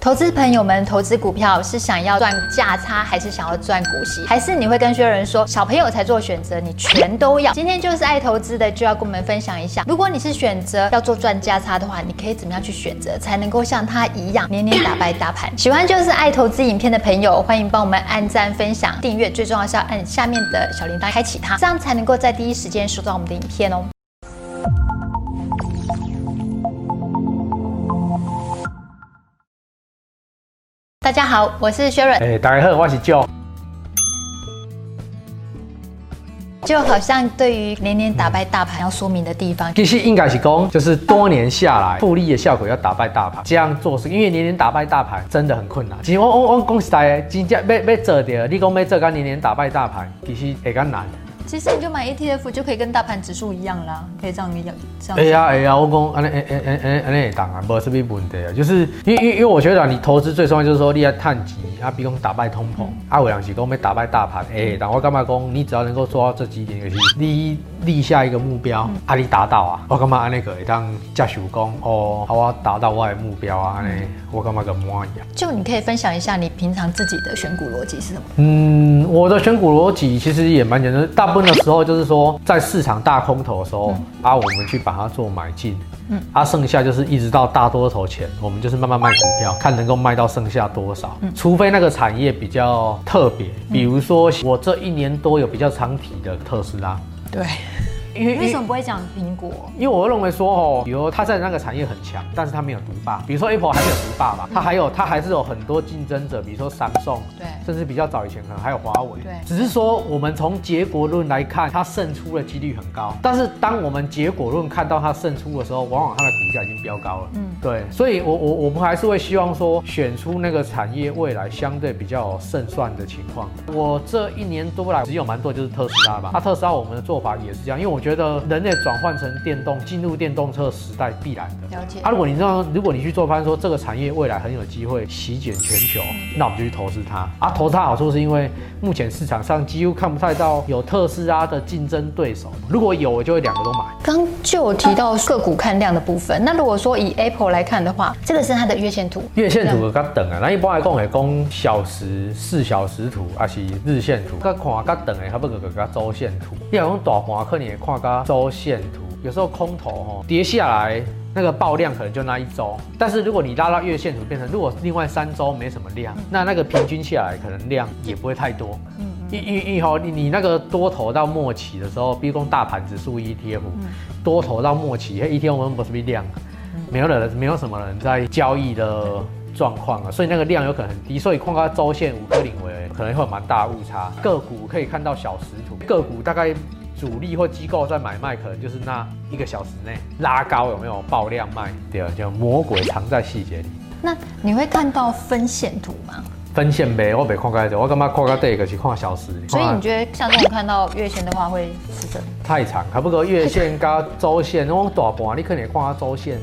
投资朋友们，投资股票是想要赚价差，还是想要赚股息？还是你会跟薛仁说，小朋友才做选择，你全都要？今天就是爱投资的，就要跟我们分享一下，如果你是选择要做赚价差的话，你可以怎么样去选择，才能够像他一样年年打败大盘？喜欢就是爱投资影片的朋友，欢迎帮我们按赞、分享、订阅，最重要是要按下面的小铃铛开启它，这样才能够在第一时间收到我们的影片哦。大家好，我是薛润。哎，大家好，我是 Joe。就好像对于年年打败大盘要说明的地方，其实应该是讲，就是多年下来复利的效果要打败大盘，这样做是因为年年打败大盘真的很困难。其实我我我讲实在，真正要要做到，你讲要做到年年打败大盘，其实会较难。其实你就买 ETF 就可以跟大盘指数一样啦，可以这样一样这样。哎呀哎呀，我讲安尼安安安安安尼当啊，没什么问题啊，就是因为因为因为我觉得你投资最重要就是说你要探底啊，比如讲打败通膨，啊有人是讲要打败大盘，哎，但我干嘛讲你只要能够做到这几点，就是你立下一个目标，阿你达到啊，我干嘛安尼个会当接受讲哦，好我达到我的目标啊，安尼我干嘛个满意啊？就你可以分享一下你平常自己的选股逻辑是什么？嗯，我的选股逻辑其实也蛮简单，大部分的时候就是说在市场大空头的时候，嗯、啊我们去把它做买进，嗯，啊剩下就是一直到大多头前，我们就是慢慢卖股票，看能够卖到剩下多少，嗯，除非那个产业比较特别，比如说我这一年多有比较长体的特斯拉。对，因为为什么不会讲苹果？因为我认为说哦，比如它在那个产业很强，但是它没有独霸。比如说 Apple 还没有独霸吧，它还有它还是有很多竞争者，比如说 Samsung，对，甚至比较早以前可能还有华为，对。只是说我们从结果论来看，它胜出的几率很高。但是当我们结果论看到它胜出的时候，往往它的股价已经飙高了。嗯，对。所以我我我们还是会希望说，选出那个产业未来相对比较有胜算的情况。我这一年多来只有蛮多就是特斯拉吧。那特斯拉我们的做法也是这样，因为我觉得人类转换成电动，进入电动车时代必然的。了解。啊，如果你知道，如果你去做翻说这个产业未来很有机会席卷全球，那我们就去投资它。啊，投资它好处是因为目前市场上几乎看不太到有特斯拉的竞争对手。如果有，我就会两个都买。刚就有提到个股看量的部分，那如果说以 Apple 来看的话，这个是它的月线图。月线图较等啊，那一般来讲会讲小时、四小时图，还是日线图。较看较等的，还不如个个周线图。你要用大盘可能会看个周线图，有时候空头吼跌下来，那个爆量可能就那一周。但是如果你拉到月线图，变成如果另外三周没什么量，那那个平均下来可能量也不会太多。嗯。一、一、一吼，你你那个多头到末期的时候，比如说大盘指数 ETF，多头到末期，ETF 我们不是没量，没有人，没有什么人在交易的状况啊，所以那个量有可能很低，所以看看周线五颗零为可能会有蛮大误差。个股可以看到小时图，个股大概主力或机构在买卖，可能就是那一个小时内拉高有没有爆量卖？对啊，就魔鬼藏在细节里。那你会看到分线图吗？分线呗，我没看开的，我干嘛看个这个是看小时？所以你觉得像这种看到月线的话会是什么？太长，还不过月线加周线，那种大盘你可能看下周线。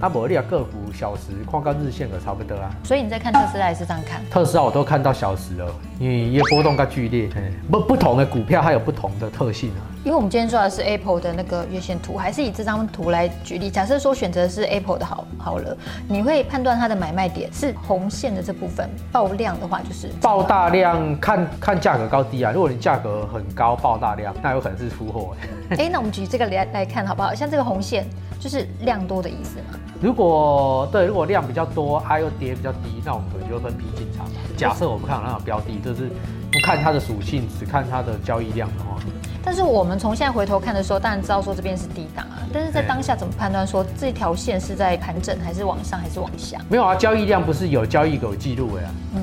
啊，不，你啊个股小时看个日线可差不多啊。所以你在看特斯拉还是这样看？特斯拉我都看到小时了，因为也波动较剧烈。不，不同的股票它有不同的特性啊。因为我们今天说的是 Apple 的那个月线图，还是以这张图来举例。假设说选择的是 Apple 的好好了，你会判断它的买卖点是红线的这部分爆量的话，就是爆大量，看看价格高低啊。如果你价格很高爆大量，那有可能是出货。哎，那我们举这个来来看好不好？像这个红线就是量多的意思嘛。如果对，如果量比较多，它又跌比较低，那我们可能就分批进场。假设我们看好那个标的，就是不看它的属性，只看它的交易量的话。但是我们从现在回头看的时候，当然知道说这边是低档啊。但是在当下怎么判断说这条线是在盘整，还是往上，还是往下？没有啊，交易量不是有交易狗记录的啊。嗯，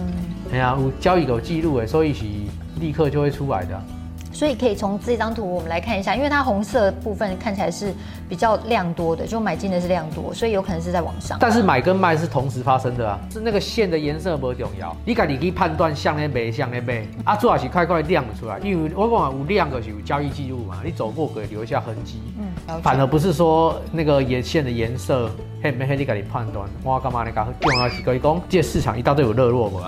对啊，有交易狗记录的，所以是立刻就会出来的。所以可以从这张图我们来看一下，因为它红色部分看起来是比较量多的，就买进的是量多，所以有可能是在往上。但是买跟卖是同时发生的啊，是那个线的颜色不重要，你看你可以判断像那边像那边啊，主要是快快亮出来，因为我讲有亮的是有交易记录嘛，你走过可以留下痕迹，嗯，反而不是说那个眼线的颜色黑没黑，你可以判断，我干嘛你讲重要是可以讲，这市场一大堆有热络不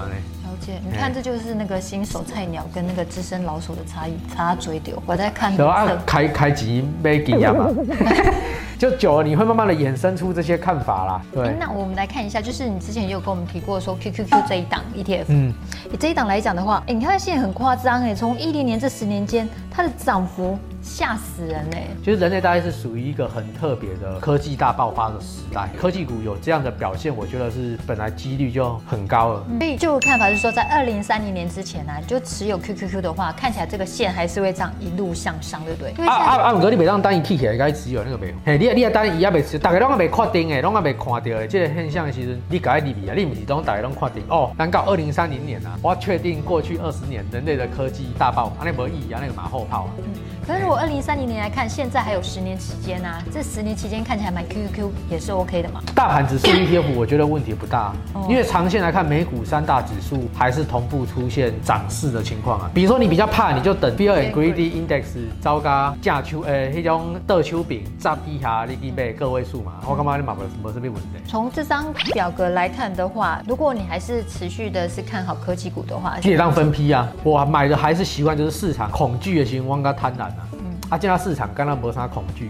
呢？你看，这就是那个新手菜鸟跟那个资深老手的差异，差嘴丢。我在看。对啊，开开机没几样嘛。就久了你会慢慢的衍生出这些看法啦。对，那我们来看一下，就是你之前也有跟我们提过说 QQQ 这一档 ETF，嗯，以这一档来讲的话，哎，你看它现在很夸张哎，从一零年这十年间，它的涨幅。吓死人嘞！其实人类大概是属于一个很特别的科技大爆发的时代，科技股有这样的表现，我觉得是本来几率就很高了。所以就看法是说，在二零三零年之前呢、啊，就持有 QQQ 的话，看起来这个线还是会这样一路向上，对不对？啊啊啊！五哥，你每当单一 K 起来，该持有那个没有？嘿，你你啊单一也别持，大家拢还没确定诶，拢还没看到诶，这个现象其实你该理解啊，你不是都大家拢确定哦？难道二零三零年啊，我要确定过去二十年人类的科技大爆发，那没意义啊，那个马后炮啊。嗯可是如果二零三零年来看，现在还有十年期间啊，这十年期间看起来买 QQQ 也是 OK 的嘛？大盘指数 ETF 我觉得问题不大，因为长线来看，美股三大指数还是同步出现涨势的情况啊。比如说你比较怕，你就等 Fear and Greedy Index 糟糕价秋诶，那种倒秋饼砸低下，你去买个位数嘛。我干嘛你买不没什么问题？从这张表格来看的话，如果你还是持续的是看好科技股的话，可以让分批啊。我买的还是习惯就是市场恐惧的情况跟贪婪。啊，啊见到市场刚刚没啥恐惧，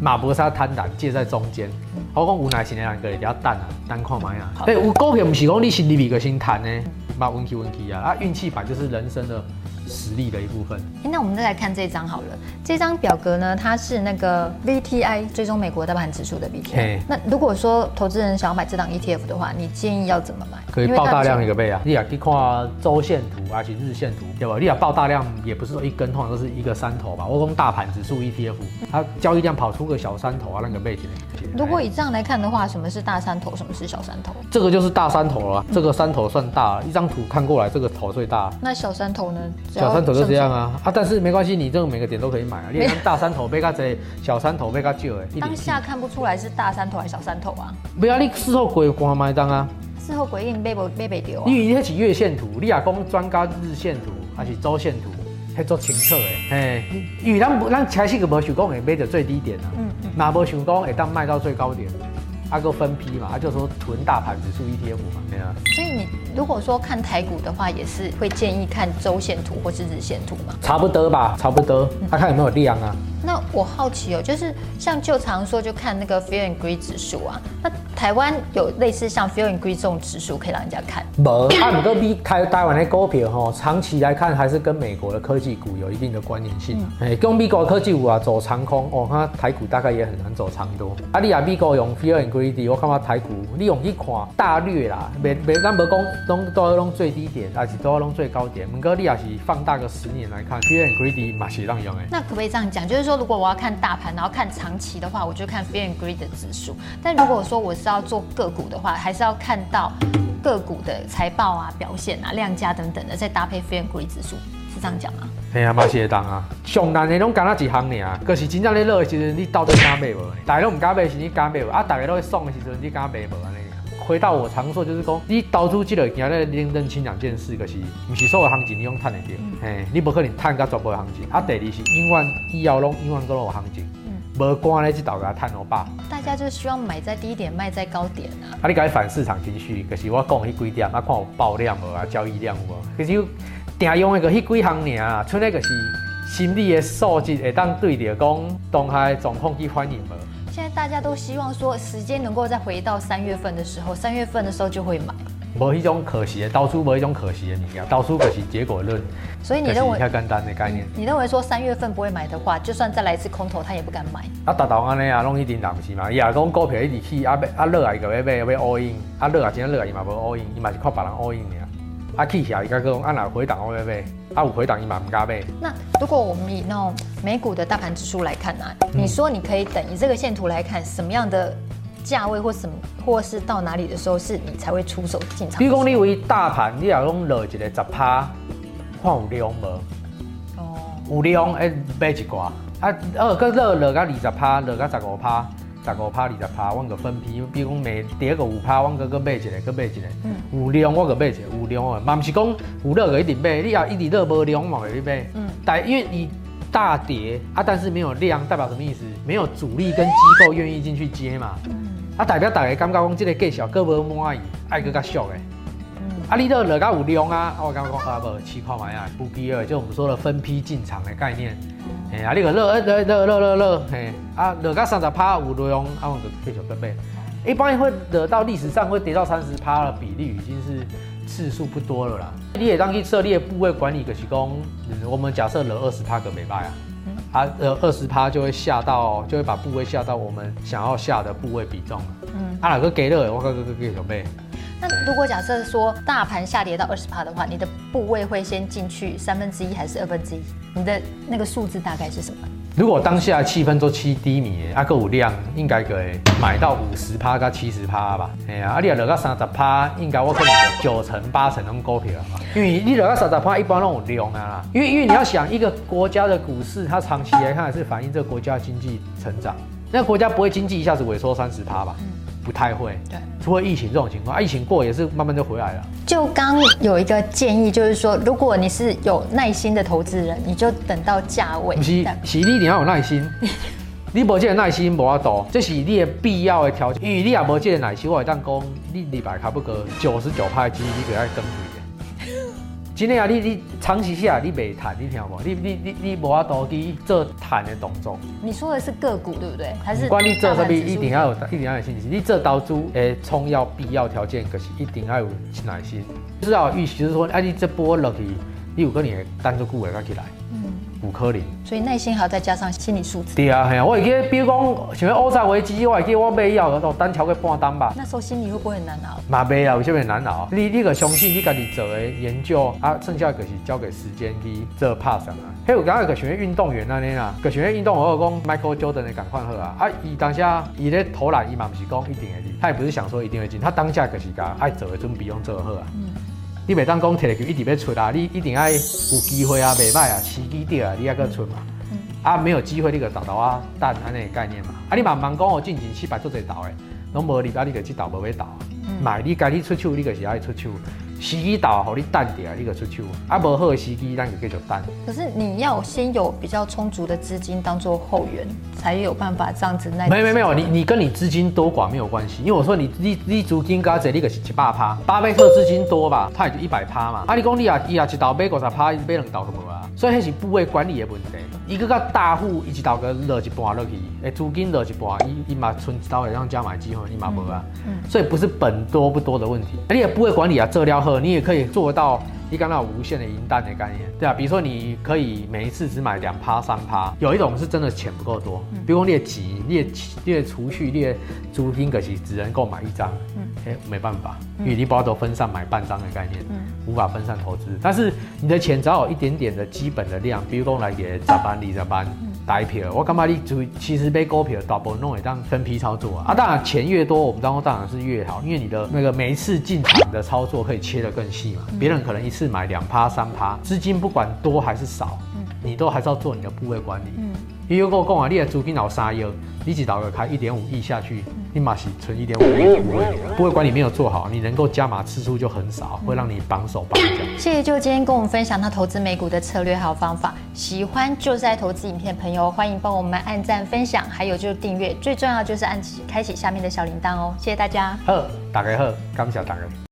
马没啥贪婪，介在中间。我讲无奈型的两个比较淡啊，单看嘛呀。哎，有股票不是讲你心里比个心贪呢，把运气运气啊，啊运气版就是人生的。实力的一部分。哎，那我们再来看这张好了。这张表格呢，它是那个 VTI 追踪美国大盘指数的 VTI。那如果说投资人想要买这档 ETF 的话，你建议要怎么买？可以爆大量一个倍啊！你也可以看周线图而且日线图，对吧？你要爆大量也不是说一根，通常都是一个山头吧。我讲大盘指数 ETF，它交易量跑出个小山头啊，那个倍型。如果以这样来看的话，什么是大山头，什么是小山头？这个就是大山头了。这个山头算大，一张图看过来，这个头最大。那小山头呢？小山头就这样啊啊！但是没关系，你这个每个点都可以买啊。你看大山头被它贼，小山头被它旧哎。当下看不出来是大山头还是小山头啊？不要，你事后鬼光买单啊。事后鬼印被不被被丢？因为你起月线图，你亚公专家日线图还是周线图，还做清澈哎嘿。因为咱咱开始个没想讲会买到最低点啊，嗯嗯，那没想讲会当卖到最高点。阿哥分批嘛，他就说囤大盘指数 ETF 嘛，对啊。所以你如果说看台股的话，也是会建议看周线图或是日线图嘛？差不多吧，差不多。他看有没有量啊？那我好奇哦，就是像就常说就看那个 Fear and Greed 指数啊，那台湾有类似像 Fear and Greed 这种指数可以让人家看？没，他们都比台台湾的股票哈，长期来看还是跟美国的科技股有一定的关联性。哎、嗯，跟美国的科技股啊走长空哦，那台股大概也很难走长多。啊，你啊美国用 Fear and Greed，我看到台股你用一看大略啦，没没咱没讲拢都要拢最低点，还是都要拢最高点。不过你也是放大个十年来看，Fear and Greed 嘛是让用的。那可不可以这样讲？就是说，如果我要看大盘，然后看长期的话，我就看 Fear and Greed 的指数。但如果说我是要做个股的话，还是要看到个股的财报啊、表现啊、量价等等的，再搭配 Fear and Greed 指数，是这样讲吗？哎呀，马写档啊，上难的拢干那几行呢？可是真正咧热的时阵，你到底敢买无？大家拢唔敢买，是你敢买无？啊，大家都会爽的时阵，你敢买无？安尼。回到我常说，就是讲你投资记得要咧认认清两件事，就是不是所有行情你用赚的掉，哎、嗯，你不可能赚个全部的行情。啊，第二是永远以后拢永远都有行情。无关咧，这道给他探欧巴。大家就希望买在低点，卖在高点啊。啊，你该反市场情绪，可是我讲迄几点，啊，看有爆量无啊，交易量无。可是定用的个迄几项尔啊，剩那个是心理的素质会当对着讲东海状况去欢迎无。现在大家都希望说，时间能够再回到三月份的时候，三月份的时候就会买。无一种可惜的，到处无一种可惜的物件，到处可惜结果论。所以你认为较简单的概念？你认为说三月份不会买的话，就算再来一次空头，他也不敢买。啊，达到安尼啊，拢一定挡不起嘛。伊啊讲股票一直起，啊啊落啊伊个要买要 all in，啊落啊今天落啊伊嘛无 all in，伊嘛是靠别人 all in 尔。啊起起来伊个讲啊若回档我要买，啊有回档伊嘛唔敢买。那如果我们以那种美股的大盘指数来看呢、啊？你说你可以等以这个线图来看什么样的？价位或什么，或是到哪里的时候，是你才会出手进场。比如讲，你为大盘，你若讲落一个十趴，看有量无？哦，有量诶，买一挂。啊，二个落落到二十趴，落到十五趴，十五趴二十趴，我个分批。比如讲，每跌个五趴，我个个买一个，个买一个。嗯。有量我个买一个，有量啊，嘛不是讲有量个一定买，你要一直落无量嘛，会买。嗯。但因为你大跌啊，但是没有量，代表什么意思？没有主力跟机构愿意进去接嘛。嗯。啊，代表大家感觉讲这个计小，各无满意，爱搁较俗诶。啊，你都落到有量啊，我刚刚讲啊，不，七块买啊，不必要，就我们说的分批进场的概念。哎啊，你个落，落落落落落，嘿，啊，落到三十趴有量，啊，我就继续准备。一般会得到历史上会跌到三十趴的比例，已经是次数不多了啦。你也当去设立部位管理，就是讲，我们假设落二十趴个礼拜啊。啊，呃，二十趴就会下到，就会把部位下到我们想要下的部位比重。嗯，啊，哪个给了？我哥哥哥给准备。那如果假设说大盘下跌到二十趴的话，你的部位会先进去三分之一还是二分之一？你的那个数字大概是什么？如果当下气氛都趋低迷，阿个有量，应该可以买到五十趴到七十趴吧。哎呀，啊你落到三十趴，应该我可能九成八成拢股票了吧？因为你落到三十趴，一般拢有量啊。因为因为你要想一个国家的股市，它长期来看还是反映这个国家经济成长。那国家不会经济一下子萎缩三十趴吧？不太会，对，除了疫情这种情况，疫情过也是慢慢就回来了。就刚有一个建议，就是说，如果你是有耐心的投资人，你就等到价位。不是，是你一定要有耐心。你无这个耐心无法度，这是你的必要的条件。因为你也无这个耐心，我会当讲，你礼拜差不多九十九趴的机率，你就要跟随。今天啊，你你长期下来你没谈，你听无？你你你你无法度去做谈的动作。你说的是个股对不对？还是？管你做啥物一定要有，一定要有信心。你做投资诶，重要必要条件可是一定要有耐心。至少预期就是说，哎，你这波落去，你有可能会单做股会起来。五颗零，所以耐心还要再加上心理素质。对啊，我会记得，比如讲像欧债危机，我会记得我买以后，单超过半单吧。那时候心里会不会很难熬？嘛没啊，为什么难熬？你你个相信你家己做的研究啊，剩下就是交给时间去做 pass 啊。还有刚刚个选运动员那边啊，个选运动员我讲 Michael Jordan 的感况好啊，啊，伊当下伊咧投篮，伊嘛不是讲一定会进，他也不是想说一定会进，他当下就是讲爱做的准备用做好啊。嗯你每当讲摕来就一直要出啊，你一定要有机会啊，袂歹啊，时机对啊，你还搁出嘛。嗯、啊，没有机会你个倒倒啊，蛋安尼个概念嘛。啊，你慢慢讲哦进前七百做侪投诶，拢无你啊，你个去倒无要投。买你家己出手，你就是爱出手。时机到，好你淡点啊，你个出手。啊，无好的时机，咱就继续等。可是你要先有比较充足的资金当做后援，才有办法这样子耐。没没没有，你你跟你资金多寡没有关系，因为我说你你你资金加这，你个是七八趴，巴菲特资金多吧，他也就一百趴嘛。啊，你讲你啊，伊啊一道买五十趴，买两道都无啊，所以那是部位管理的问题。一个个大户一直倒个落一半落去，诶，租金落一半，伊伊嘛存一刀会让加买机会，伊嘛无啊。嗯。所以不是本多不多的问题，你也不会管理啊，这料喝你也可以做到。你刚刚有无限的银弹的概念，对啊，比如说你可以每一次只买两趴三趴，有一种是真的钱不够多，比如说列几列列储蓄列租金，可惜只能够买一张，嗯，哎，没办法，因为你把它都分散买半张的概念，嗯，无法分散投资，但是你的钱只要有一点点的基本的量，比如说来给加班、二十班。大票，我感觉你就其实被股票 double 弄也当分批操作啊，啊，当然钱越多，我们当中当然是越好，因为你的那个每一次进场的操作可以切得更细嘛，别人可能一次买两趴三趴，资金不管多还是少，你都还是要做你的部位管理。你有跟我讲啊，你的资金老三亿，你只导个开一点五亿下去，你马洗存一点五亿部位，部位管你没有做好，你能够加码次数就很少，会让你绑手绑脚。谢谢就今天跟我们分享他投资美股的策略还有方法，喜欢就是在投资影片的朋友，欢迎帮我们按赞分享，还有就是订阅，最重要就是按起开启下面的小铃铛哦，谢谢大家。呵，大家呵，感谢大家。